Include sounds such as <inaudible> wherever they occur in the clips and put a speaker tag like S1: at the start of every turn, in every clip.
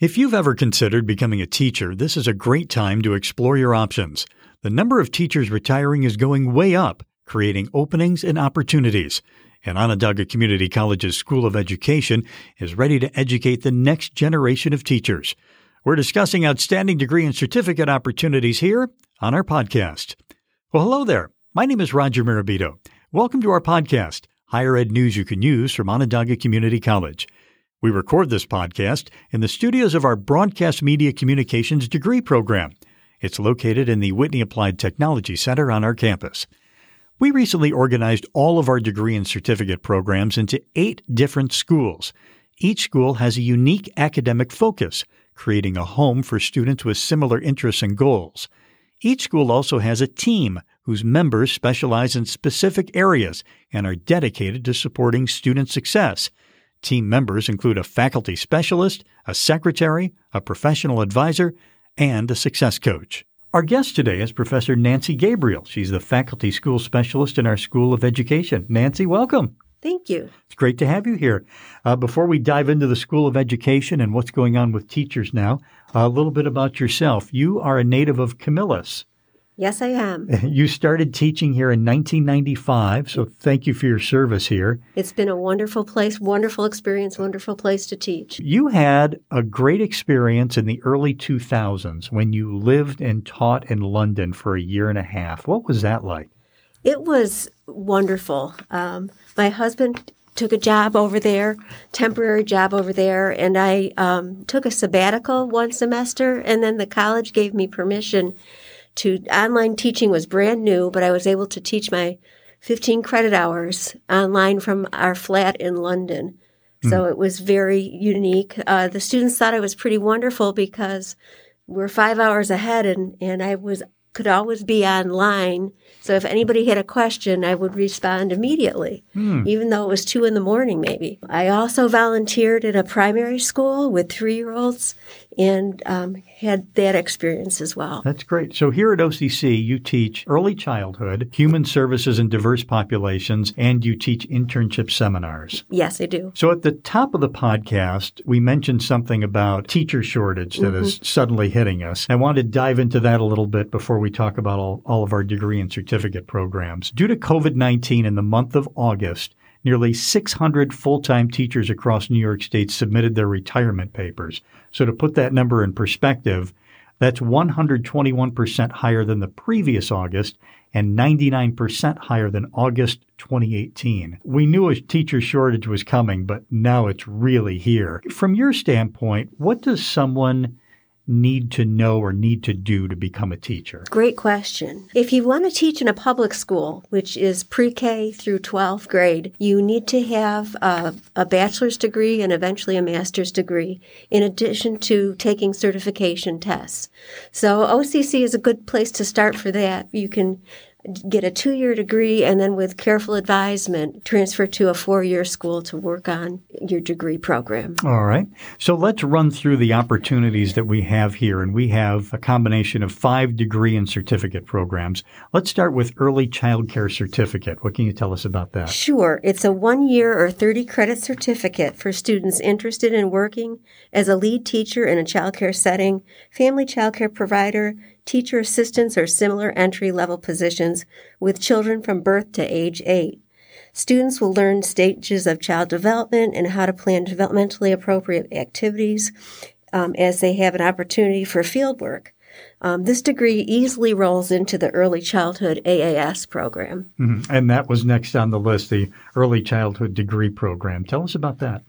S1: If you've ever considered becoming a teacher, this is a great time to explore your options. The number of teachers retiring is going way up, creating openings and opportunities. And Onondaga Community College's School of Education is ready to educate the next generation of teachers. We're discussing outstanding degree and certificate opportunities here on our podcast. Well, hello there. My name is Roger Mirabito. Welcome to our podcast, Higher Ed News You Can Use from Onondaga Community College. We record this podcast in the studios of our Broadcast Media Communications degree program. It's located in the Whitney Applied Technology Center on our campus. We recently organized all of our degree and certificate programs into eight different schools. Each school has a unique academic focus, creating a home for students with similar interests and goals. Each school also has a team whose members specialize in specific areas and are dedicated to supporting student success. Team members include a faculty specialist, a secretary, a professional advisor, and a success coach. Our guest today is Professor Nancy Gabriel. She's the faculty school specialist in our School of Education. Nancy, welcome.
S2: Thank you.
S1: It's great to have you here. Uh, before we dive into the School of Education and what's going on with teachers now, a little bit about yourself. You are a native of Camillus.
S2: Yes, I am. <laughs>
S1: You started teaching here in 1995, so thank you for your service here.
S2: It's been a wonderful place, wonderful experience, wonderful place to teach.
S1: You had a great experience in the early 2000s when you lived and taught in London for a year and a half. What was that like?
S2: It was wonderful. Um, my husband took a job over there, temporary job over there, and I um, took a sabbatical one semester, and then the college gave me permission to online teaching was brand new, but I was able to teach my 15 credit hours online from our flat in London. So mm. it was very unique. Uh, the students thought it was pretty wonderful because we're five hours ahead and, and I was could always be online. So if anybody had a question, I would respond immediately, mm. even though it was two in the morning, maybe. I also volunteered at a primary school with three year olds and um, had that experience as well.
S1: That's great. So here at OCC, you teach early childhood, human services and diverse populations, and you teach internship seminars.
S2: Yes, I do.
S1: So at the top of the podcast, we mentioned something about teacher shortage that mm-hmm. is suddenly hitting us. I want to dive into that a little bit before we talk about all, all of our degree and certificate programs. Due to COVID 19 in the month of August, nearly 600 full time teachers across New York State submitted their retirement papers. So, to put that number in perspective, that's 121% higher than the previous August and 99% higher than August 2018. We knew a teacher shortage was coming, but now it's really here. From your standpoint, what does someone need to know or need to do to become a teacher?
S2: Great question. If you want to teach in a public school, which is pre K through 12th grade, you need to have a, a, bachelor's degree and eventually a master's degree, in addition to taking certification tests. So OCC is a good place to start for that. You can get a two year degree and then with careful advisement transfer to a four year school to work on your degree program.
S1: All right. So let's run through the opportunities that we have here. And we have a combination of five degree and certificate programs. Let's start with early child care certificate. What can you tell us about that?
S2: Sure. It's a one year or 30 credit certificate for students interested in working as a lead teacher in a child care setting, family child care provider, teacher assistants, or similar entry level positions with children from birth to age 8. Students will learn stages of child development and how to plan developmentally appropriate activities um, as they have an opportunity for field work. Um, this degree easily rolls into the early childhood AAS program.
S1: Mm-hmm. And that was next on the list, the early childhood degree program. Tell us about that.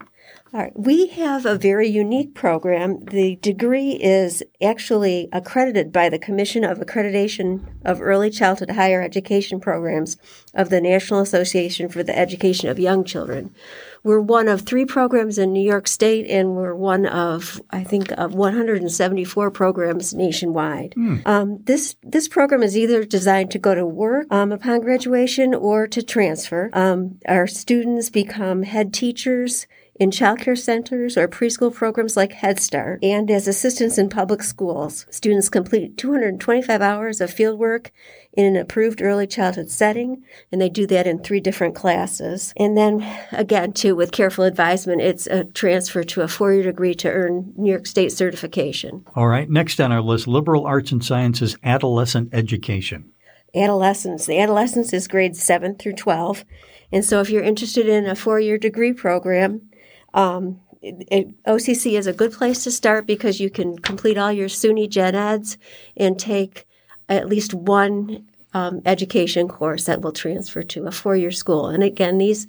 S2: All right. We have a very unique program. The degree is actually accredited by the Commission of Accreditation of Early Childhood Higher Education Programs of the National Association for the Education of Young Children. We're one of three programs in New York State, and we're one of, I think, of 174 programs nationwide. Mm. Um, this this program is either designed to go to work um, upon graduation or to transfer. Um, our students become head teachers in childcare centers or preschool programs like Head Start, and as assistants in public schools. Students complete 225 hours of fieldwork in an approved early childhood setting, and they do that in three different classes. And then, again, too, with careful advisement, it's a transfer to a four year degree to earn New York State certification.
S1: All right, next on our list liberal arts and sciences adolescent education.
S2: Adolescence. The adolescence is grades 7 through 12. And so if you're interested in a four year degree program, um, it, it, OCC is a good place to start because you can complete all your SUNY gen eds and take at least one um, education course that will transfer to a four year school. And again, these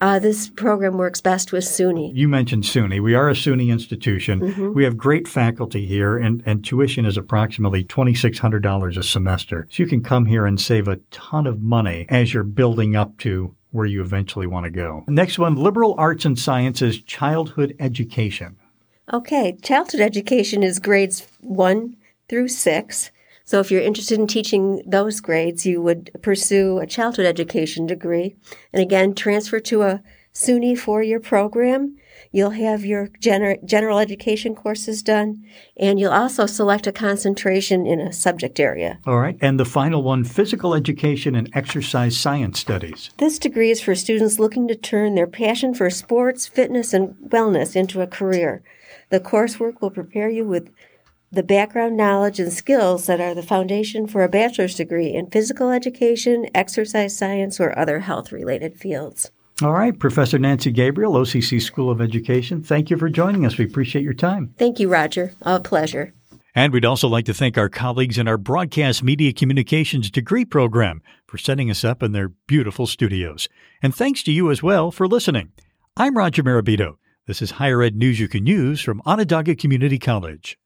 S2: uh, this program works best with SUNY.
S1: You mentioned SUNY. We are a SUNY institution. Mm-hmm. We have great faculty here, and, and tuition is approximately $2,600 a semester. So you can come here and save a ton of money as you're building up to where you eventually want to go. Next one liberal arts and sciences, childhood education.
S2: Okay, childhood education is grades one through six. So if you're interested in teaching those grades, you would pursue a childhood education degree. And again, transfer to a SUNY four-year program. You'll have your gener- general education courses done, and you'll also select a concentration in a subject area.
S1: All right. And the final one physical education and exercise science studies.
S2: This degree is for students looking to turn their passion for sports, fitness, and wellness into a career. The coursework will prepare you with the background knowledge and skills that are the foundation for a bachelor's degree in physical education, exercise science, or other health related fields.
S1: All right, Professor Nancy Gabriel, OCC School of Education, thank you for joining us. We appreciate your time.
S2: Thank you, Roger. A pleasure.
S1: And we'd also like to thank our colleagues in our Broadcast Media Communications degree program for setting us up in their beautiful studios. And thanks to you as well for listening. I'm Roger Mirabito. This is Higher Ed News You Can Use from Onondaga Community College.